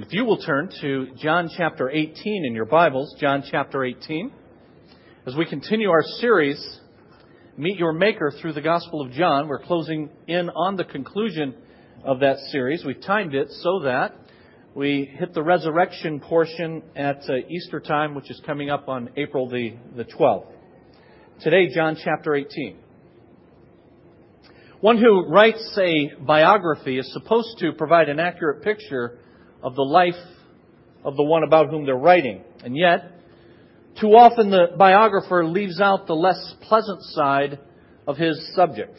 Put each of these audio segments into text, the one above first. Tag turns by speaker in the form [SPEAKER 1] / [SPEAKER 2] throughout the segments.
[SPEAKER 1] And if you will turn to John chapter 18 in your Bibles, John chapter 18, as we continue our series, Meet Your Maker through the Gospel of John, we're closing in on the conclusion of that series. We've timed it so that we hit the resurrection portion at uh, Easter time, which is coming up on April the, the 12th. Today, John chapter 18. One who writes a biography is supposed to provide an accurate picture of the life of the one about whom they're writing. And yet, too often the biographer leaves out the less pleasant side of his subject.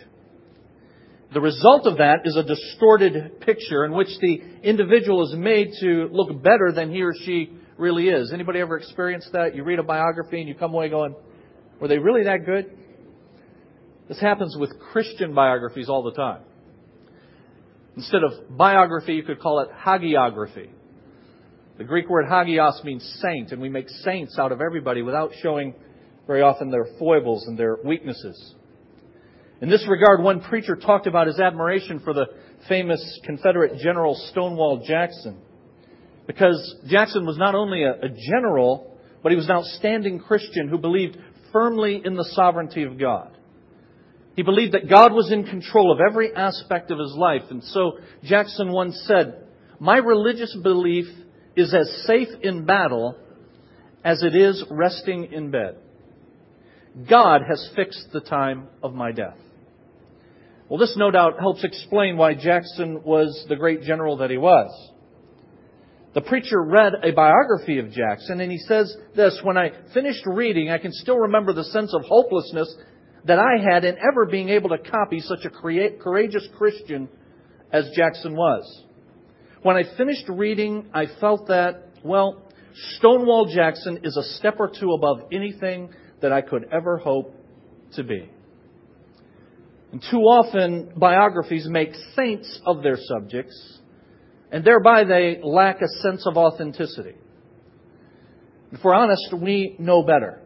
[SPEAKER 1] The result of that is a distorted picture in which the individual is made to look better than he or she really is. Anybody ever experienced that? You read a biography and you come away going, were they really that good? This happens with Christian biographies all the time. Instead of biography, you could call it hagiography. The Greek word hagios means saint, and we make saints out of everybody without showing very often their foibles and their weaknesses. In this regard, one preacher talked about his admiration for the famous Confederate General Stonewall Jackson. Because Jackson was not only a, a general, but he was an outstanding Christian who believed firmly in the sovereignty of God. He believed that God was in control of every aspect of his life. And so Jackson once said, My religious belief is as safe in battle as it is resting in bed. God has fixed the time of my death. Well, this no doubt helps explain why Jackson was the great general that he was. The preacher read a biography of Jackson and he says this, when I finished reading, I can still remember the sense of hopelessness that I had in ever being able to copy such a courageous Christian as Jackson was. When I finished reading, I felt that, well, Stonewall Jackson is a step or two above anything that I could ever hope to be. And too often, biographies make saints of their subjects, and thereby they lack a sense of authenticity. If we're honest, we know better.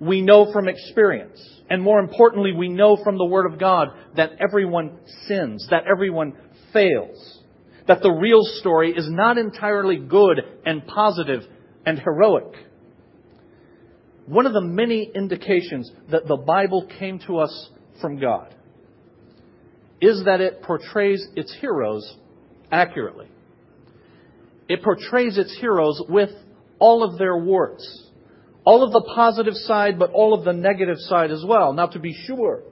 [SPEAKER 1] We know from experience. And more importantly, we know from the Word of God that everyone sins, that everyone fails, that the real story is not entirely good and positive and heroic. One of the many indications that the Bible came to us from God is that it portrays its heroes accurately. It portrays its heroes with all of their warts all of the positive side, but all of the negative side as well. Now, to be sure,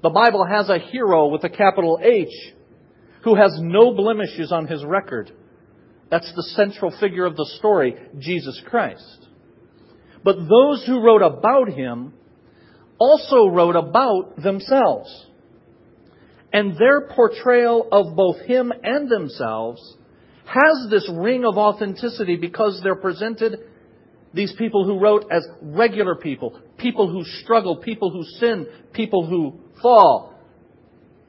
[SPEAKER 1] the Bible has a hero with a capital H who has no blemishes on his record. That's the central figure of the story, Jesus Christ. But those who wrote about him also wrote about themselves. And their portrayal of both him and themselves has this ring of authenticity because they're presented these people who wrote as regular people, people who struggle, people who sin, people who fall.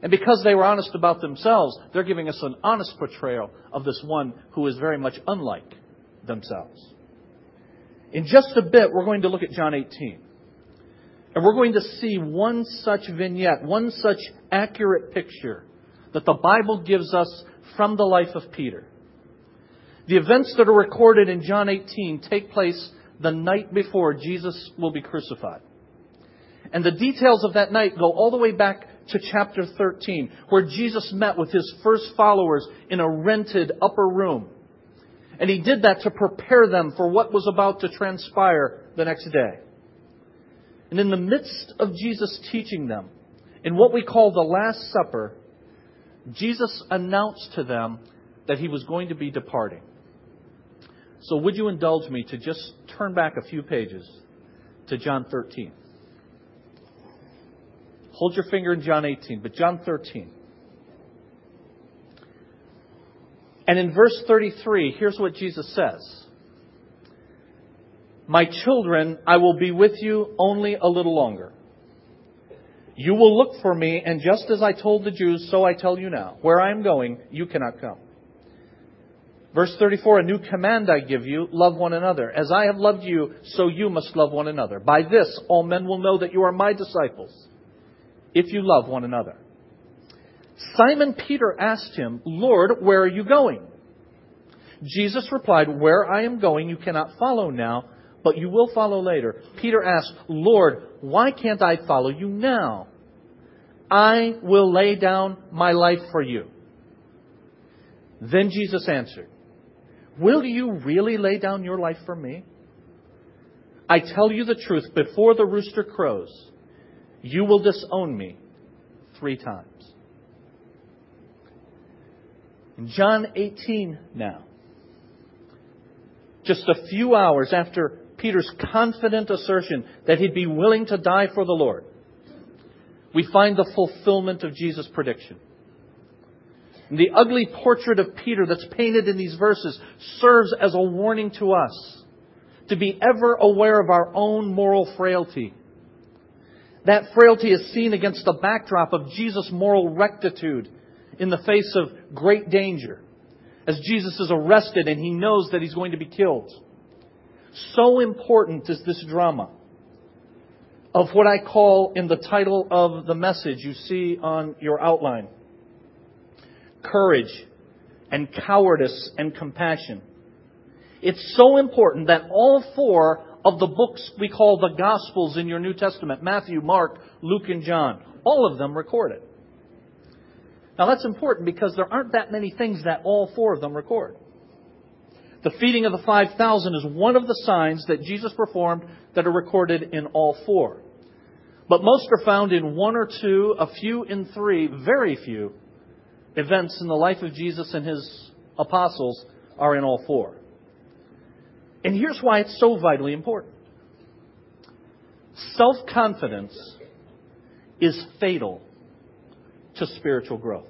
[SPEAKER 1] And because they were honest about themselves, they're giving us an honest portrayal of this one who is very much unlike themselves. In just a bit, we're going to look at John 18. And we're going to see one such vignette, one such accurate picture that the Bible gives us from the life of Peter. The events that are recorded in John 18 take place the night before Jesus will be crucified. And the details of that night go all the way back to chapter 13, where Jesus met with his first followers in a rented upper room. And he did that to prepare them for what was about to transpire the next day. And in the midst of Jesus teaching them, in what we call the Last Supper, Jesus announced to them that he was going to be departing. So would you indulge me to just turn back a few pages to John 13? Hold your finger in John 18, but John 13. And in verse 33, here's what Jesus says. My children, I will be with you only a little longer. You will look for me, and just as I told the Jews, so I tell you now. Where I am going, you cannot come. Verse 34, a new command I give you, love one another. As I have loved you, so you must love one another. By this, all men will know that you are my disciples, if you love one another. Simon Peter asked him, Lord, where are you going? Jesus replied, Where I am going, you cannot follow now, but you will follow later. Peter asked, Lord, why can't I follow you now? I will lay down my life for you. Then Jesus answered, Will you really lay down your life for me? I tell you the truth, before the rooster crows, you will disown me three times. In John 18 now, just a few hours after Peter's confident assertion that he'd be willing to die for the Lord, we find the fulfillment of Jesus' prediction. And the ugly portrait of Peter that's painted in these verses serves as a warning to us to be ever aware of our own moral frailty. That frailty is seen against the backdrop of Jesus' moral rectitude in the face of great danger as Jesus is arrested and he knows that he's going to be killed. So important is this drama of what I call in the title of the message you see on your outline courage and cowardice and compassion. It's so important that all four of the books we call the Gospels in your New Testament Matthew, Mark, Luke, and John all of them record it. Now that's important because there aren't that many things that all four of them record. The feeding of the 5,000 is one of the signs that Jesus performed that are recorded in all four. But most are found in one or two, a few in three, very few events in the life of Jesus and his apostles are in all four. And here's why it's so vitally important. Self confidence is fatal to spiritual growth.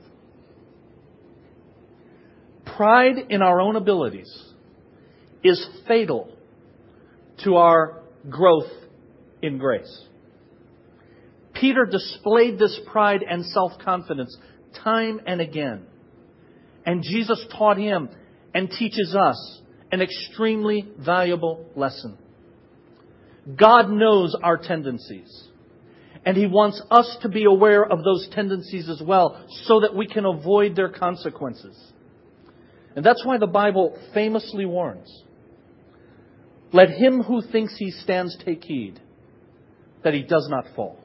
[SPEAKER 1] Pride in our own abilities is fatal to our growth in grace. Peter displayed this pride and self confidence time and again. And Jesus taught him and teaches us an extremely valuable lesson. God knows our tendencies. And He wants us to be aware of those tendencies as well so that we can avoid their consequences. And that's why the Bible famously warns let him who thinks he stands take heed that he does not fall.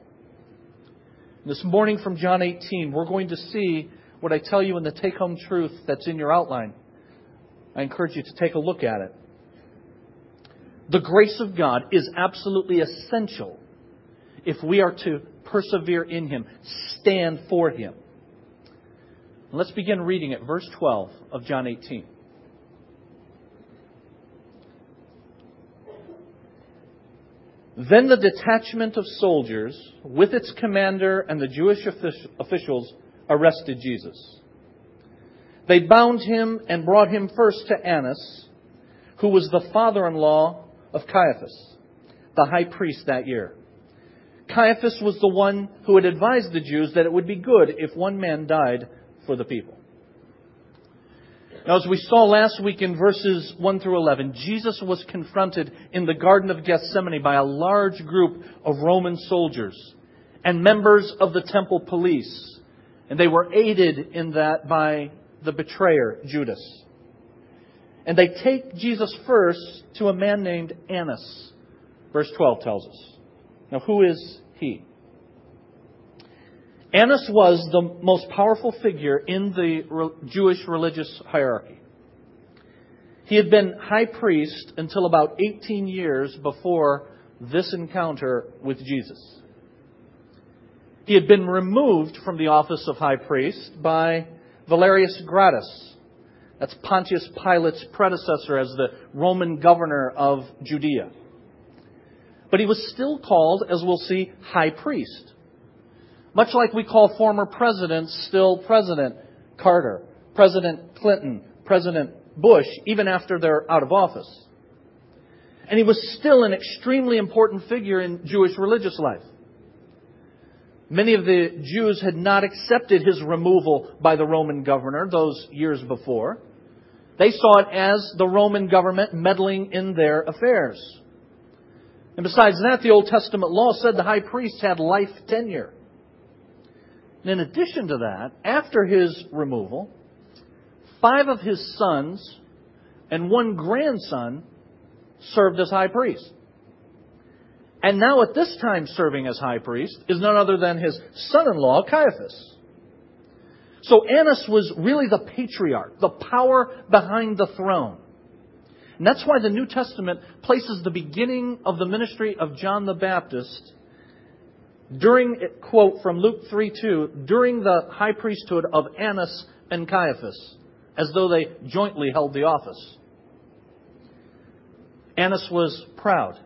[SPEAKER 1] This morning from John 18, we're going to see what I tell you in the take home truth that's in your outline. I encourage you to take a look at it. The grace of God is absolutely essential if we are to persevere in Him, stand for Him. Let's begin reading at verse 12 of John 18. Then the detachment of soldiers, with its commander and the Jewish officials, arrested Jesus. They bound him and brought him first to Annas, who was the father in law of Caiaphas, the high priest that year. Caiaphas was the one who had advised the Jews that it would be good if one man died for the people. Now, as we saw last week in verses 1 through 11, Jesus was confronted in the Garden of Gethsemane by a large group of Roman soldiers and members of the temple police. And they were aided in that by the betrayer, Judas. And they take Jesus first to a man named Annas. Verse 12 tells us. Now, who is he? Annas was the most powerful figure in the Jewish religious hierarchy. He had been high priest until about 18 years before this encounter with Jesus. He had been removed from the office of high priest by Valerius Gratus. That's Pontius Pilate's predecessor as the Roman governor of Judea. But he was still called, as we'll see, high priest. Much like we call former presidents still President Carter, President Clinton, President Bush, even after they're out of office. And he was still an extremely important figure in Jewish religious life. Many of the Jews had not accepted his removal by the Roman governor those years before. They saw it as the Roman government meddling in their affairs. And besides that, the Old Testament law said the high priest had life tenure. And in addition to that, after his removal, five of his sons and one grandson served as high priest. And now, at this time, serving as high priest is none other than his son in law, Caiaphas. So Annas was really the patriarch, the power behind the throne. And that's why the New Testament places the beginning of the ministry of John the Baptist during, quote from Luke 3 2, during the high priesthood of Annas and Caiaphas, as though they jointly held the office. Annas was proud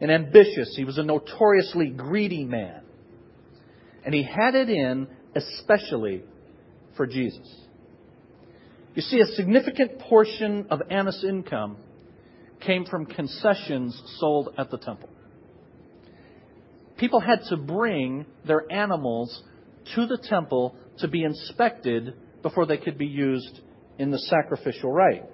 [SPEAKER 1] and ambitious. He was a notoriously greedy man. And he had it in especially for Jesus. You see, a significant portion of Annas' income came from concessions sold at the temple. People had to bring their animals to the temple to be inspected before they could be used in the sacrificial rite.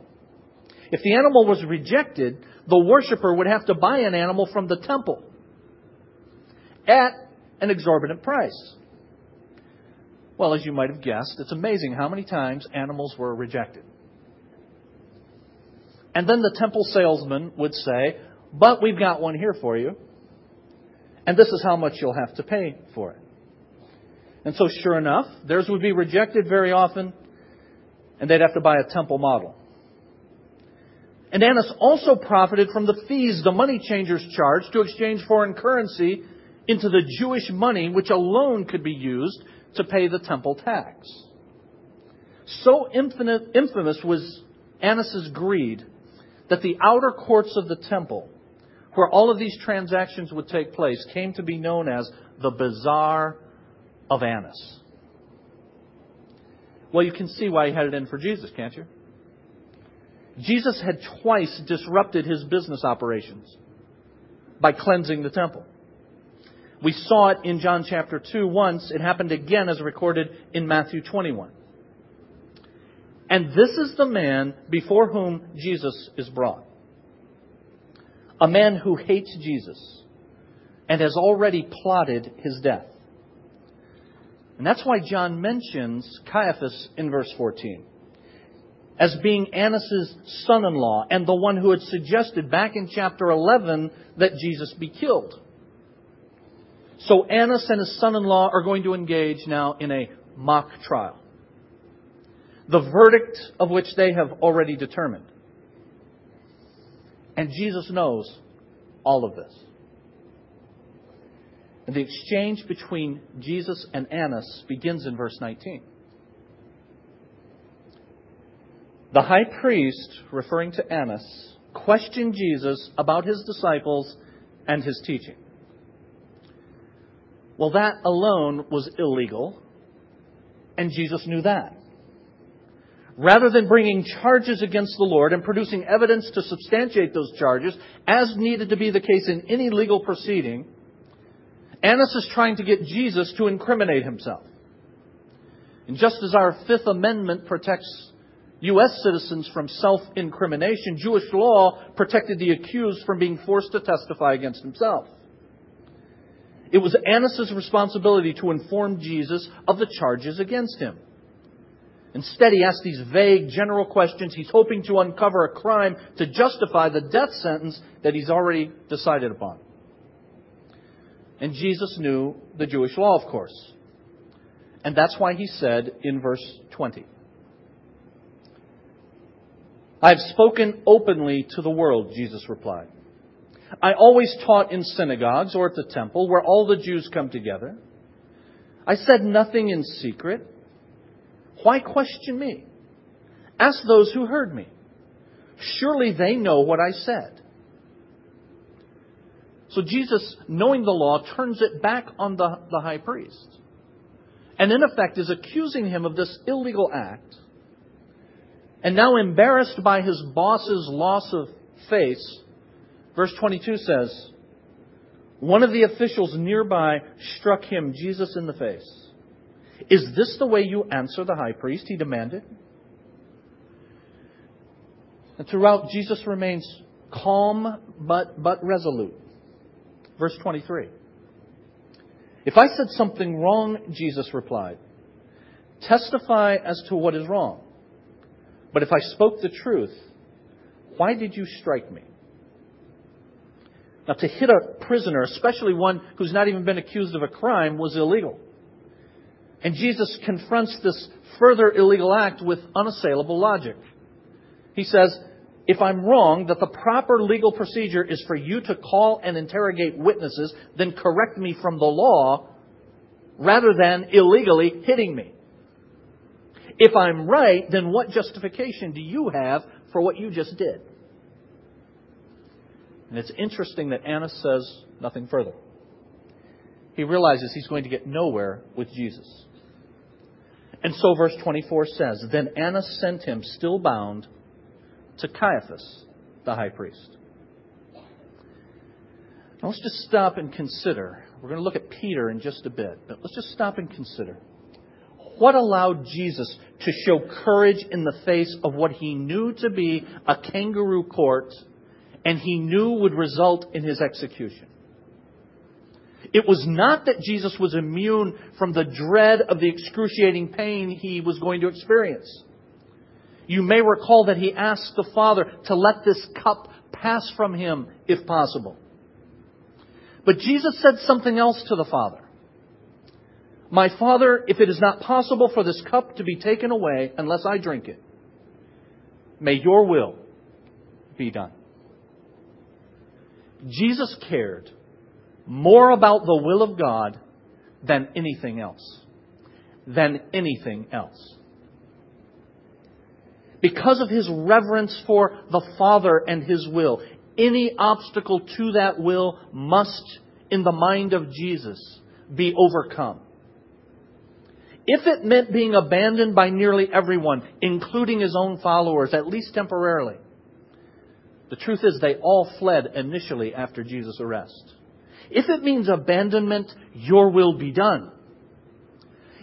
[SPEAKER 1] If the animal was rejected, the worshiper would have to buy an animal from the temple at an exorbitant price. Well, as you might have guessed, it's amazing how many times animals were rejected. And then the temple salesman would say, But we've got one here for you, and this is how much you'll have to pay for it. And so, sure enough, theirs would be rejected very often, and they'd have to buy a temple model. And Annas also profited from the fees the money changers charged to exchange foreign currency into the Jewish money, which alone could be used to pay the temple tax. So infinite, infamous was Annas' greed that the outer courts of the temple, where all of these transactions would take place, came to be known as the Bazaar of Annas. Well, you can see why he had it in for Jesus, can't you? Jesus had twice disrupted his business operations by cleansing the temple. We saw it in John chapter 2 once. It happened again as recorded in Matthew 21. And this is the man before whom Jesus is brought. A man who hates Jesus and has already plotted his death. And that's why John mentions Caiaphas in verse 14 as being Annas' son in law and the one who had suggested back in chapter 11 that Jesus be killed. So Annas and his son in law are going to engage now in a mock trial, the verdict of which they have already determined. And Jesus knows all of this. And the exchange between Jesus and Annas begins in verse 19. The high priest, referring to Annas, questioned Jesus about his disciples and his teaching. Well, that alone was illegal, and Jesus knew that. Rather than bringing charges against the Lord and producing evidence to substantiate those charges, as needed to be the case in any legal proceeding, Annas is trying to get Jesus to incriminate himself. And just as our Fifth Amendment protects U.S. citizens from self incrimination, Jewish law protected the accused from being forced to testify against himself. It was Annas' responsibility to inform Jesus of the charges against him. Instead, he asks these vague, general questions. He's hoping to uncover a crime to justify the death sentence that he's already decided upon. And Jesus knew the Jewish law, of course. And that's why he said in verse 20, I've spoken openly to the world, Jesus replied. I always taught in synagogues or at the temple where all the Jews come together. I said nothing in secret. Why question me? Ask those who heard me. Surely they know what I said. So Jesus, knowing the law, turns it back on the, the high priest. And in effect is accusing him of this illegal act and now embarrassed by his boss's loss of face, verse 22 says, one of the officials nearby struck him, Jesus, in the face. Is this the way you answer the high priest? He demanded. And throughout, Jesus remains calm but, but resolute. Verse 23. If I said something wrong, Jesus replied, testify as to what is wrong. But if I spoke the truth, Why did you strike me? Now, to hit a prisoner, especially one who's not even been accused of a crime, was illegal. And Jesus confronts this further illegal act with unassailable logic. He says, if I'm wrong that the proper legal procedure is for you to call and interrogate witnesses, then correct me from the law rather than illegally hitting me. If I'm right, then what justification do you have for what you just did? And it's interesting that Annas says nothing further. He realizes he's going to get nowhere with Jesus. And so verse 24 says, Then Annas sent him, still bound, to Caiaphas, the high priest. Now let's just stop and consider. We're going to look at Peter in just a bit, but let's just stop and consider. What allowed Jesus to show courage in the face of what he knew to be a kangaroo court and he knew would result in his execution? It was not that Jesus was immune from the dread of the excruciating pain he was going to experience. You may recall that he asked the Father to let this cup pass from him if possible. But Jesus said something else to the Father. My Father, if it is not possible for this cup to be taken away unless I drink it, may your will be done. Jesus cared more about the will of God than anything else. Than anything else. Because of his reverence for the Father and his will, any obstacle to that will must, in the mind of Jesus, be overcome. If it meant being abandoned by nearly everyone, including his own followers, at least temporarily, the truth is they all fled initially after Jesus' arrest. If it means abandonment, your will be done.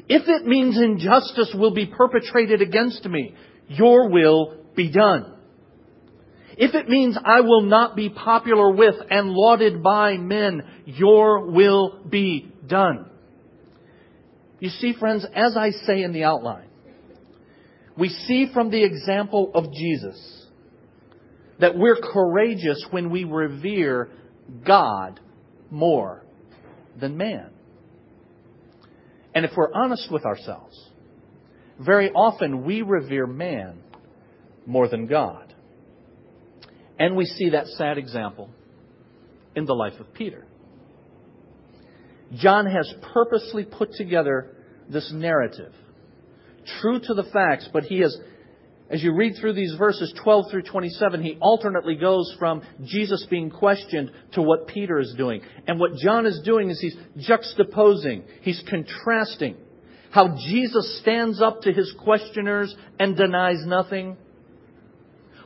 [SPEAKER 1] If it means injustice will be perpetrated against me, your will be done. If it means I will not be popular with and lauded by men, your will be done. You see, friends, as I say in the outline, we see from the example of Jesus that we're courageous when we revere God more than man. And if we're honest with ourselves, very often we revere man more than God. And we see that sad example in the life of Peter. John has purposely put together this narrative, true to the facts, but he has as you read through these verses 12 through 27, he alternately goes from Jesus being questioned to what Peter is doing. And what John is doing is he's juxtaposing, he's contrasting how Jesus stands up to his questioners and denies nothing,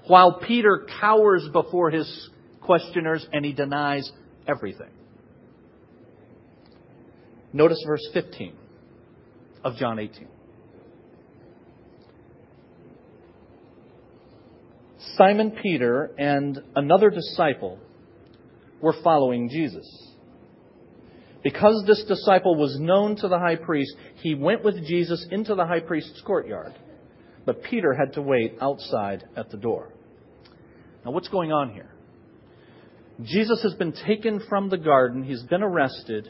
[SPEAKER 1] while Peter cowers before his questioners and he denies everything. Notice verse 15 of John 18. Simon Peter and another disciple were following Jesus. Because this disciple was known to the high priest, he went with Jesus into the high priest's courtyard. But Peter had to wait outside at the door. Now, what's going on here? Jesus has been taken from the garden, he's been arrested,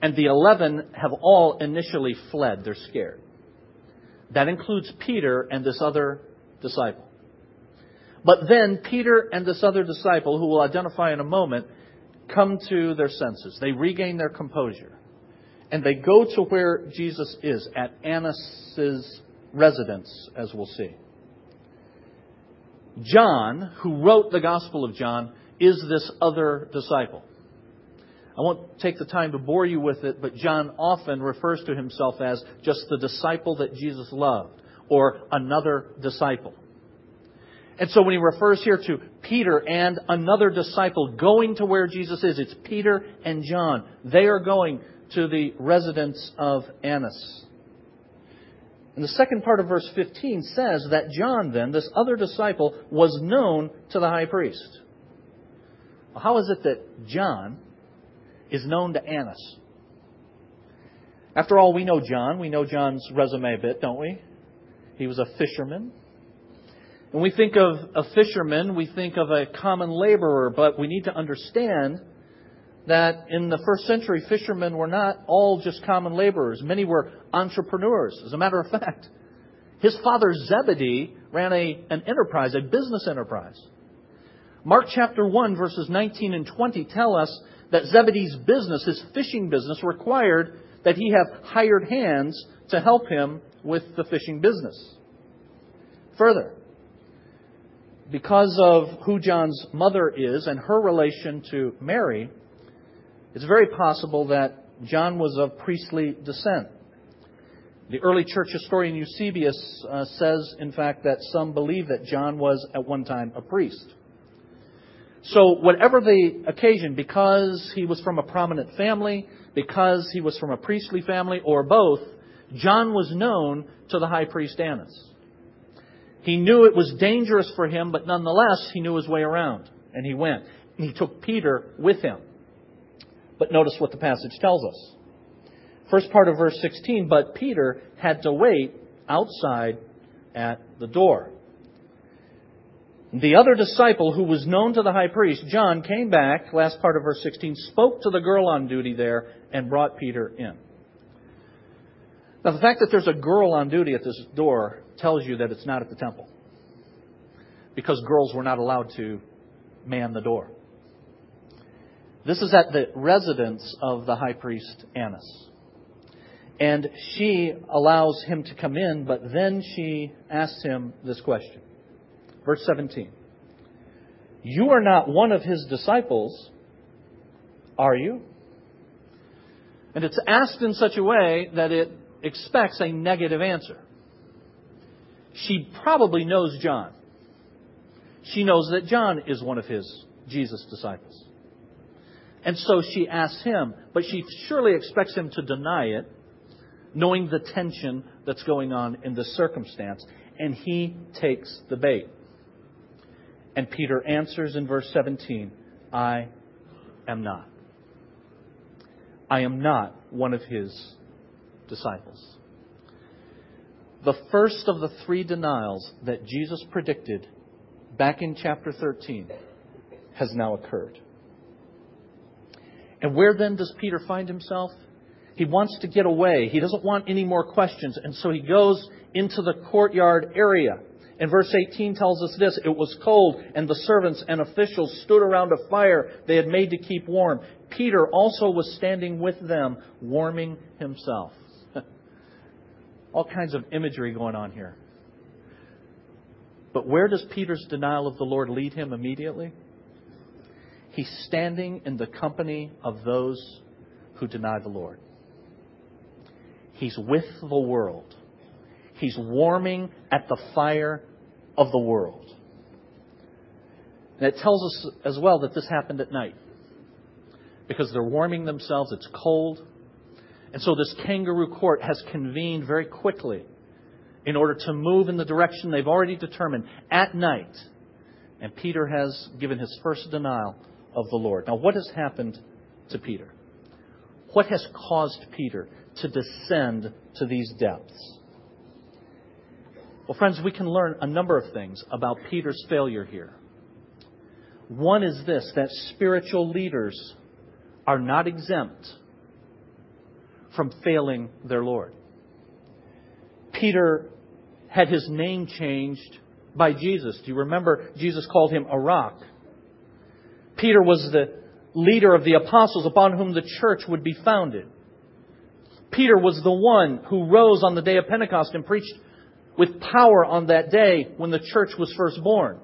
[SPEAKER 1] and the eleven have all initially fled. They're scared. That includes Peter and this other disciple. But then Peter and this other disciple, who we'll identify in a moment, come to their senses. They regain their composure. And they go to where Jesus is, at Annas' residence, as we'll see. John, who wrote the Gospel of John, is this other disciple. I won't take the time to bore you with it, but John often refers to himself as just the disciple that Jesus loved, or another disciple. And so when he refers here to Peter and another disciple going to where Jesus is, it's Peter and John. They are going to the residence of Annas. And the second part of verse 15 says that John, then, this other disciple, was known to the high priest. Well, how is it that John is known to Annas? After all, we know John. We know John's resume a bit, don't we? He was a fisherman When we think of a fisherman, we think of a common laborer, but we need to understand that in the first century, fishermen were not all just common laborers. Many were entrepreneurs. As a matter of fact, his father Zebedee ran a, an enterprise, a business enterprise. Mark chapter 1, verses 19 and 20 tell us that Zebedee's business, his fishing business, required that he have hired hands to help him with the fishing business. Further, because of who John's mother is and her relation to Mary, it's very possible that John was of priestly descent. The early church historian Eusebius uh, says, in fact, that some believe that John was at one time a priest. So, whatever the occasion, because he was from a prominent family, because he was from a priestly family, or both, John was known to the high priest Annas. He knew it was dangerous for him, but nonetheless, he knew his way around, and he went. He took Peter with him. But notice what the passage tells us. First part of verse 16, but Peter had to wait outside at the door. The other disciple who was known to the high priest, John, came back, last part of verse 16, spoke to the girl on duty there, and brought Peter in. Now, the fact that there's a girl on duty at this door tells you that it's not at the temple. Because girls were not allowed to man the door. This is at the residence of the high priest Annas. And she allows him to come in, but then she asks him this question. Verse 17. You are not one of his disciples, are you? And it's asked in such a way that it expects a negative answer. She probably knows John. She knows that John is one of his Jesus disciples. And so she asks him, but she surely expects him to deny it knowing the tension that's going on in this circumstance. And he takes the bait. And Peter answers in verse 17, I am not. I am not one of his disciples. The first of the three denials that Jesus predicted back in chapter 13 has now occurred. And where then does Peter find himself? He wants to get away. He doesn't want any more questions. And so he goes into the courtyard area. And verse 18 tells us this It was cold, and the servants and officials stood around a fire they had made to keep warm. Peter also was standing with them, warming himself. All kinds of imagery going on here. But where does Peter's denial of the Lord lead him immediately? He's standing in the company of those who deny the Lord. He's with the world. He's warming at the fire of the world. And it tells us as well that this happened at night. Because they're warming themselves, it's cold. And so this kangaroo court has convened very quickly in order to move in the direction they've already determined at night. And Peter has given his first denial of the Lord. Now, what has happened to Peter? What has caused Peter to descend to these depths? Well, friends, we can learn a number of things about Peter's failure here. One is this that spiritual leaders are not exempt from failing their Lord. Peter had his name changed by Jesus. Do you remember Jesus called him a rock? Peter was the leader of the apostles upon whom the church would be founded. Peter was the one who rose on the day of Pentecost and preached with power on that day when the church was first born.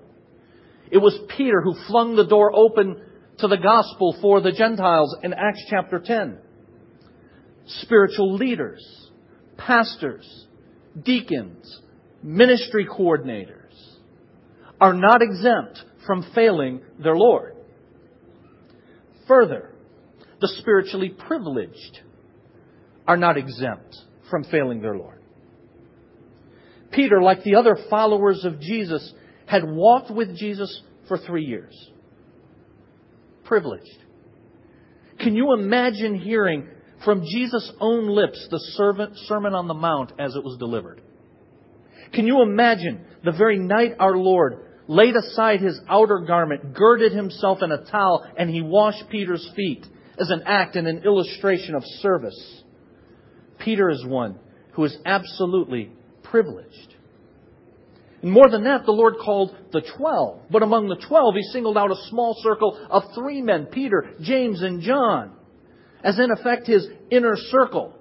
[SPEAKER 1] It was Peter who flung the door open to the gospel for the Gentiles in Acts chapter 10. Spiritual leaders, pastors, deacons, ministry coordinators are not exempt from failing their Lord. Further, the spiritually privileged are not exempt from failing their Lord. Peter, like the other followers of Jesus, had walked with Jesus for three years. Privileged. Can you imagine hearing from Jesus' own lips the Sermon on the Mount as it was delivered? Can you imagine the very night our Lord laid aside his outer garment, girded himself in a towel, and he washed Peter's feet as an act and an illustration of service? Peter is one who is absolutely privileged. And more than that, the Lord called the twelve. But among the twelve, He singled out a small circle of three men, Peter, James, and John, as in effect His inner circle.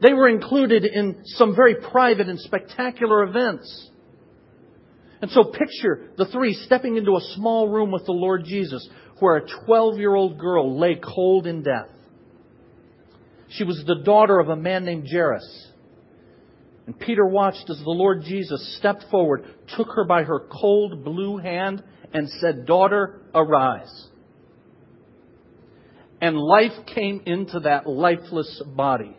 [SPEAKER 1] They were included in some very private and spectacular events. And so picture the three stepping into a small room with the Lord Jesus where a 12 year old girl lay cold in death. She was the daughter of a man named Jairus. And Peter watched as the Lord Jesus stepped forward, took her by her cold blue hand, and said, Daughter, arise. And life came into that lifeless body.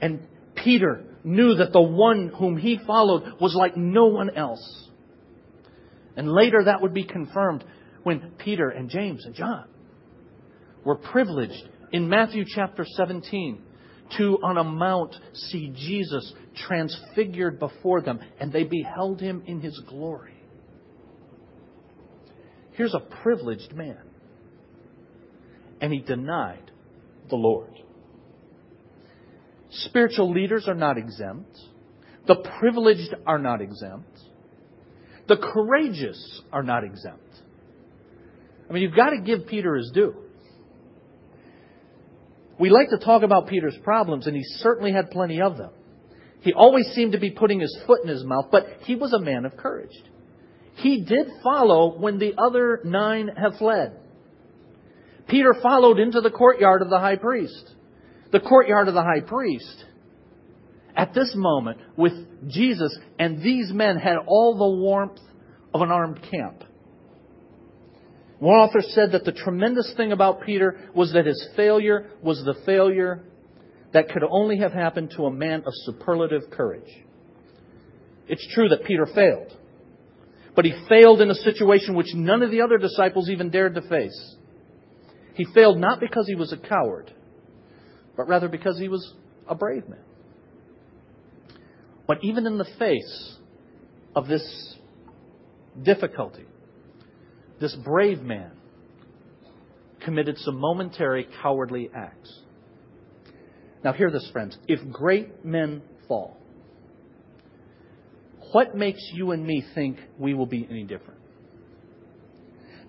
[SPEAKER 1] And Peter knew that the one whom he followed was like no one else. And later that would be confirmed when Peter and James and John were privileged in Matthew chapter 17 to on a mount see Jesus transfigured before them, and they beheld him in his glory. Here's a privileged man. And he denied the Lord. Spiritual leaders are not exempt. The privileged are not exempt. The courageous are not exempt. I mean, you've got to give Peter his due. We like to talk about Peter's problems, and he certainly had plenty of them. He always seemed to be putting his foot in his mouth, but he was a man of courage. He did follow when the other nine have fled. Peter followed into the courtyard of the high priest. The courtyard of the high priest, at this moment, with Jesus and these men, had all the warmth of an armed camp. One author said that the tremendous thing about Peter was that his failure was the failure that could only have happened to a man of superlative courage. It's true that Peter failed, but he failed in a situation which none of the other disciples even dared to face. He failed not because he was a coward, but rather because he was a brave man. But even in the face of this difficulty, this brave man committed some momentary cowardly acts. Now, hear this, friends. If great men fall, what makes you and me think we will be any different?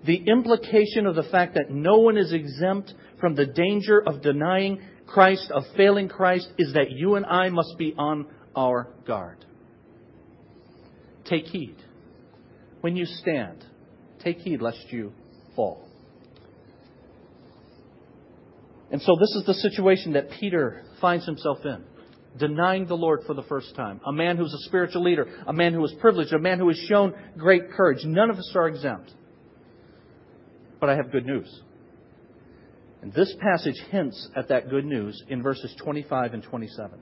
[SPEAKER 1] The implication of the fact that no one is exempt from the danger of denying Christ, of failing Christ, is that you and I must be on our guard. Take heed. When you stand, Take heed lest you fall. And so this is the situation that Peter finds himself in. Denying the Lord for the first time. A man who's a spiritual leader. A man who is privileged. A man who has shown great courage. None of us are exempt. But I have good news. And this passage hints at that good news in verses 25 and 27.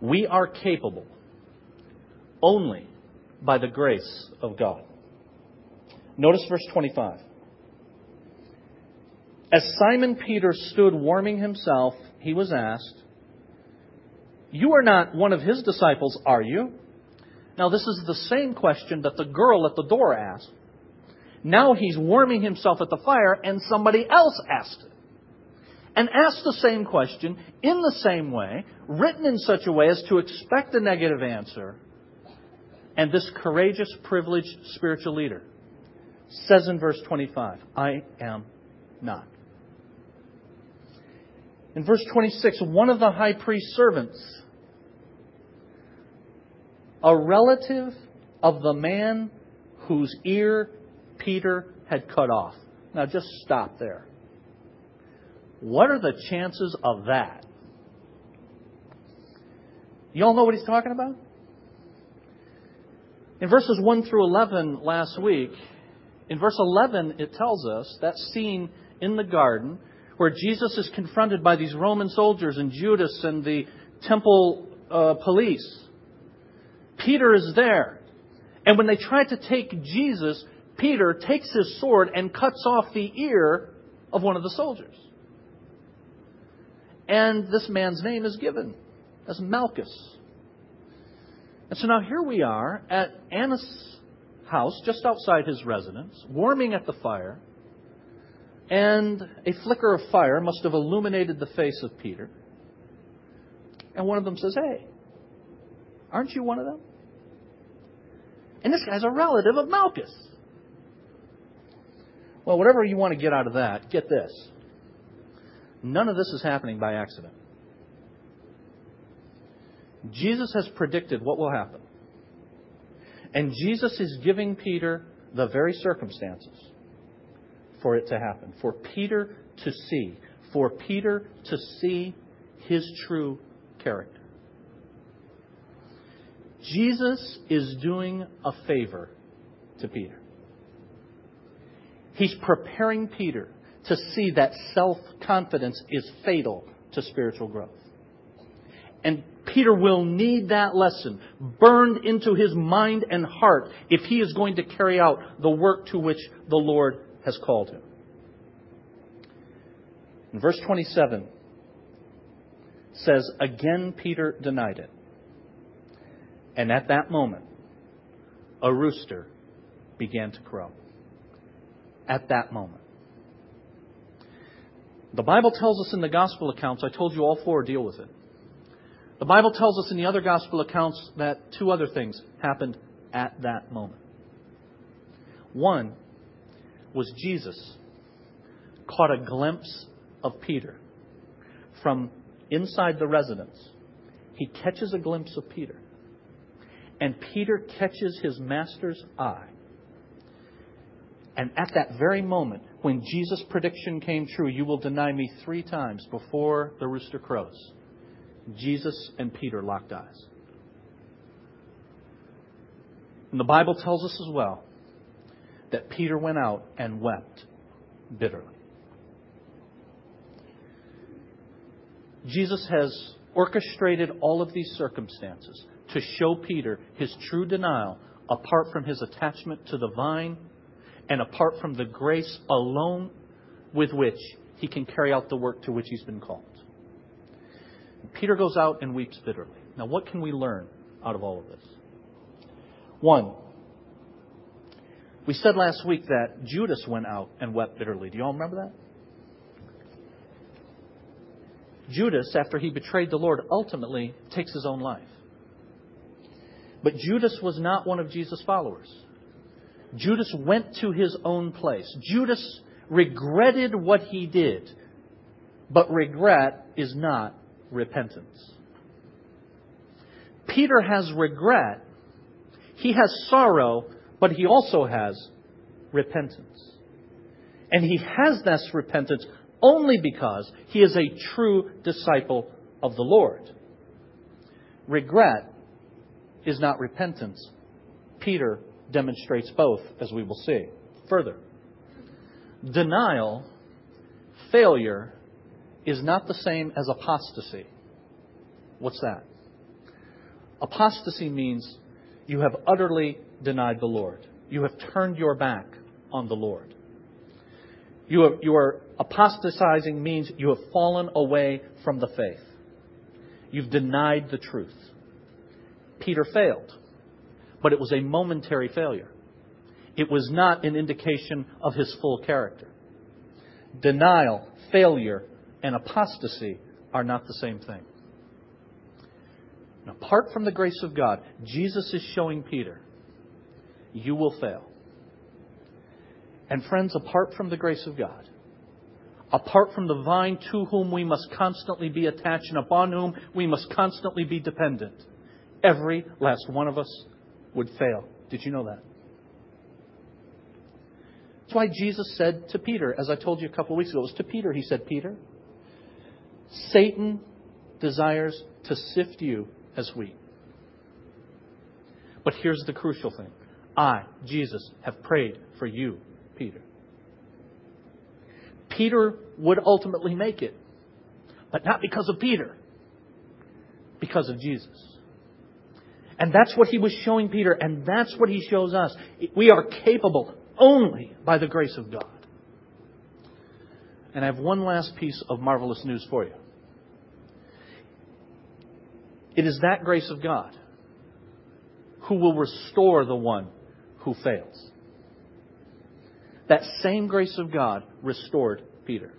[SPEAKER 1] We are capable only by the grace of God. Notice verse 25. As Simon Peter stood warming himself, he was asked, You are not one of his disciples, are you? Now, this is the same question that the girl at the door asked. Now he's warming himself at the fire, and somebody else asked it. And asked the same question in the same way, written in such a way as to expect a negative answer. And this courageous, privileged spiritual leader says in verse 25, I am not. In verse 26, one of the high priest's servants, a relative of the man whose ear Peter had cut off. Now just stop there. What are the chances of that? You all know what he's talking about? In verses 1 through 11 last week, in verse 11, it tells us that scene in the garden where Jesus is confronted by these Roman soldiers and Judas and the temple uh, police. Peter is there. And when they try to take Jesus, Peter takes his sword and cuts off the ear of one of the soldiers. And this man's name is given as Malchus. And so now here we are at Annas' house, just outside his residence, warming at the fire, and a flicker of fire must have illuminated the face of Peter. And one of them says, Hey, aren't you one of them? And this guy's a relative of Malchus. Well, whatever you want to get out of that, get this. None of this is happening by accident. Jesus has predicted what will happen. And Jesus is giving Peter the very circumstances for it to happen, for Peter to see, for Peter to see his true character. Jesus is doing a favor to Peter. He's preparing Peter to see that self confidence is fatal to spiritual growth. And Peter will need that lesson burned into his mind and heart if he is going to carry out the work to which the Lord has called him. In verse 27 says, Again Peter denied it. And at that moment, a rooster began to crow. At that moment. The Bible tells us in the gospel accounts, I told you all four deal with it. The Bible tells us in the other gospel accounts that two other things happened at that moment. One was Jesus caught a glimpse of Peter from inside the residence. He catches a glimpse of Peter. And Peter catches his master's eye. And at that very moment, when Jesus' prediction came true, you will deny me three times before the rooster crows, Jesus and Peter locked eyes. And the Bible tells us as well that Peter went out and wept bitterly. Jesus has orchestrated all of these circumstances to show Peter his true denial apart from his attachment to the vine and apart from the grace alone with which he can carry out the work to which he's been called. Peter goes out and weeps bitterly. Now, what can we learn out of all of this? One, we said last week that Judas went out and wept bitterly. Do you all remember that? Judas, after he betrayed the Lord, ultimately takes his own life. But Judas was not one of Jesus' followers. Judas went to his own place. Judas regretted what he did, but regret is not repentance. Peter has regret. He has sorrow, but he also has repentance. And he has this repentance only because he is a true disciple of the Lord. Regret is not repentance. Peter demonstrates both, as we will see. Further, denial, failure, is not the same as apostasy. What's that? Apostasy means you have utterly denied the Lord. You have turned your back on the Lord. You are, you are apostatizing means you have fallen away from the faith. You've denied the truth. Peter failed, but it was a momentary failure. It was not an indication of his full character. Denial, failure, and apostasy are not the same thing. And apart from the grace of God, Jesus is showing Peter, you will fail. And friends, apart from the grace of God, apart from the vine to whom we must constantly be attached and upon whom we must constantly be dependent, every last one of us would fail. Did you know that? That's why Jesus said to Peter, as I told you a couple of weeks ago, it was to Peter, he said, Peter, Satan desires to sift you as wheat. But here's the crucial thing I, Jesus, have prayed for you, Peter. Peter would ultimately make it, but not because of Peter, because of Jesus. And that's what he was showing Peter, and that's what he shows us. We are capable only by the grace of God. And I have one last piece of marvelous news for you. It is that grace of God who will restore the one who fails. That same grace of God restored Peter.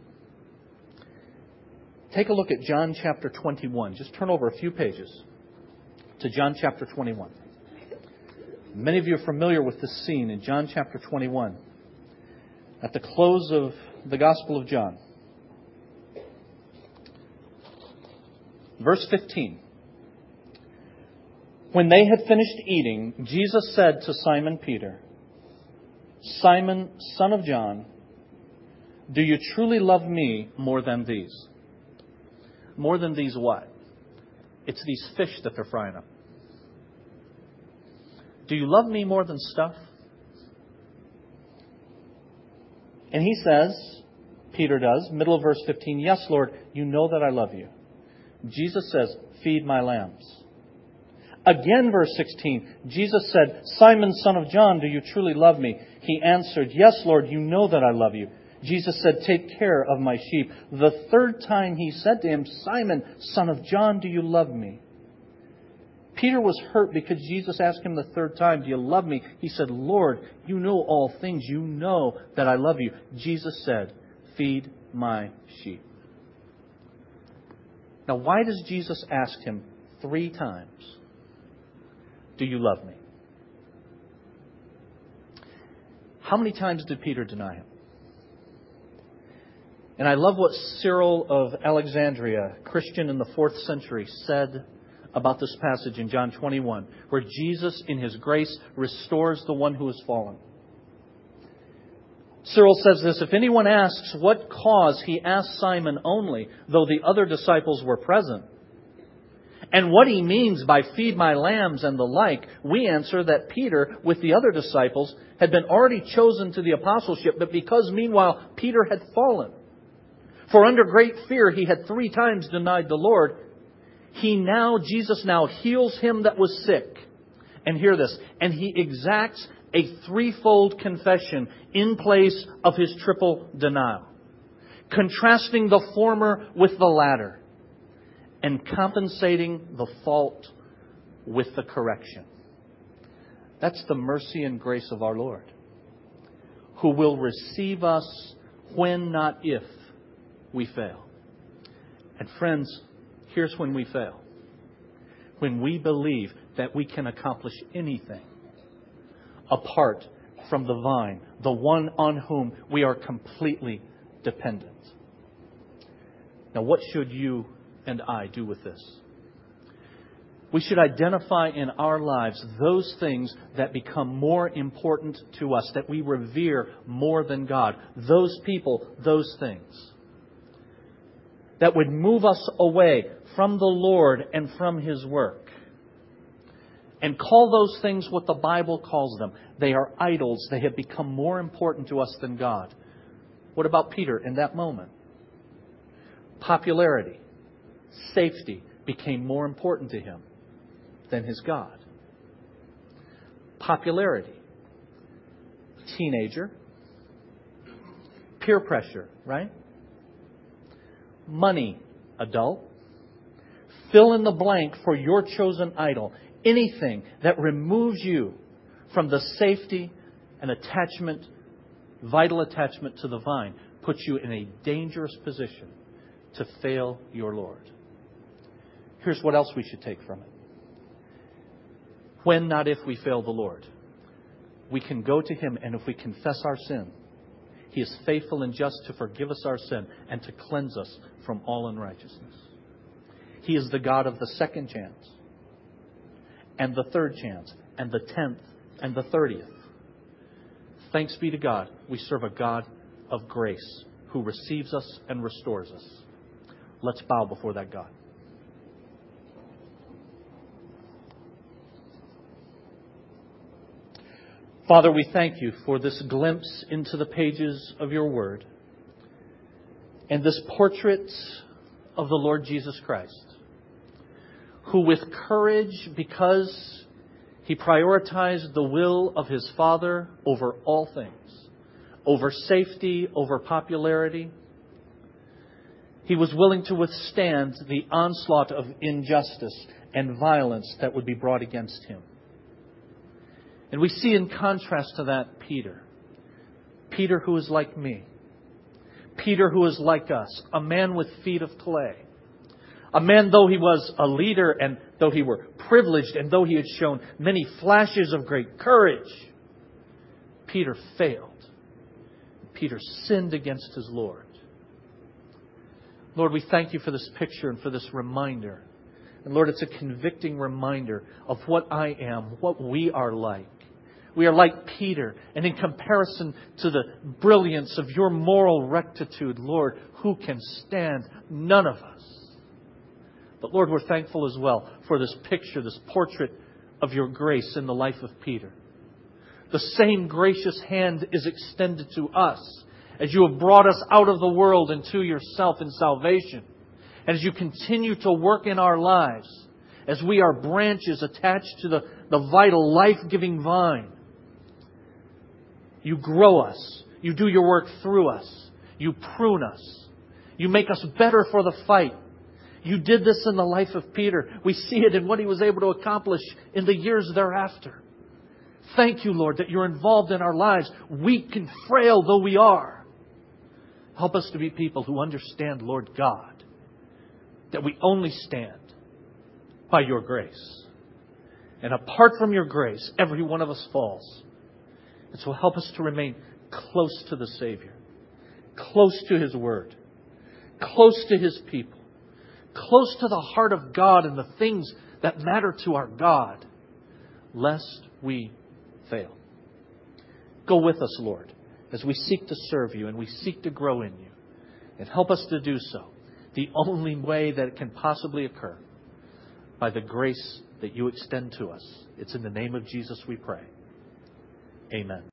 [SPEAKER 1] Take a look at John chapter 21. Just turn over a few pages to John chapter 21. Many of you are familiar with this scene in John chapter 21. At the close of the Gospel of John. Verse 15. When they had finished eating, Jesus said to Simon Peter, Simon, son of John, do you truly love me more than these? More than these what? It's these fish that they're frying up. Do you love me more than stuff? And he says, Peter does, middle of verse 15, Yes, Lord, you know that I love you. Jesus says, Feed my lambs. Again, verse 16, Jesus said, Simon, son of John, do you truly love me? He answered, Yes, Lord, you know that I love you. Jesus said, Take care of my sheep. The third time he said to him, Simon, son of John, do you love me? Peter was hurt because Jesus asked him the third time, Do you love me? He said, Lord, you know all things. You know that I love you. Jesus said, Feed my sheep. Now, why does Jesus ask him three times, Do you love me? How many times did Peter deny him? And I love what Cyril of Alexandria, Christian in the fourth century, said about this passage in John 21, where Jesus, in his grace, restores the one who has fallen. Cyril says this If anyone asks what cause, he asked Simon only, though the other disciples were present. And what he means by feed my lambs and the like, we answer that Peter, with the other disciples, had been already chosen to the apostleship, but because meanwhile Peter had fallen. For under great fear he had three times denied the Lord. He now, Jesus now heals him that was sick. And hear this. And he exacts a threefold confession in place of his triple denial. Contrasting the former with the latter. And compensating the fault with the correction. That's the mercy and grace of our Lord. Who will receive us when, not if, we fail. And friends, here's when we fail. When we believe that we can accomplish anything apart from the vine, the one on whom we are completely dependent. Now, what should you and I do with this? We should identify in our lives those things that become more important to us, that we revere more than God. Those people, those things that would move us away from the Lord and from His work. And call those things what the Bible calls them. They are idols. They have become more important to us than God. What about Peter in that moment? Popularity, safety became more important to him than his God. Popularity, teenager, peer pressure, right? Money, adult. Fill in the blank for your chosen idol. Anything that removes you from the safety and attachment, vital attachment to the vine, puts you in a dangerous position to fail your Lord. Here's what else we should take from it. When, not if, we fail the Lord, we can go to Him, and if we confess our sin, He is faithful and just to forgive us our sin and to cleanse us from all unrighteousness. He is the God of the second chance, and the third chance, and the tenth, and the thirtieth. Thanks be to God, we serve a God of grace who receives us and restores us. Let's bow before that God. Father, we thank you for this glimpse into the pages of your word and this portrait of the Lord Jesus Christ, who with courage, because he prioritized the will of his Father over all things, over safety, over popularity, he was willing to withstand the onslaught of injustice and violence that would be brought against him. And we see in contrast to that Peter. Peter who is like me. Peter who is like us. A man with feet of clay. A man, though he was a leader and though he were privileged and though he had shown many flashes of great courage, Peter failed. Peter sinned against his Lord. Lord, we thank you for this picture and for this reminder. And Lord, it's a convicting reminder of what I am, what we are like. We are like Peter, and in comparison to the brilliance of your moral rectitude, Lord, who can stand? None of us. But Lord, we're thankful as well for this picture, this portrait of your grace in the life of Peter. The same gracious hand is extended to us as you have brought us out of the world into yourself in salvation. And as you continue to work in our lives, as we are branches attached to the, the vital, life giving vine, you grow us. You do your work through us. You prune us. You make us better for the fight. You did this in the life of Peter. We see it in what he was able to accomplish in the years thereafter. Thank you, Lord, that you're involved in our lives, weak and frail though we are. Help us to be people who understand, Lord God, that we only stand by your grace. And apart from your grace, every one of us falls. And so help us to remain close to the Savior, close to His Word, close to His people, close to the heart of God and the things that matter to our God, lest we fail. Go with us, Lord, as we seek to serve you and we seek to grow in you. And help us to do so the only way that it can possibly occur by the grace that you extend to us. It's in the name of Jesus we pray. Amen.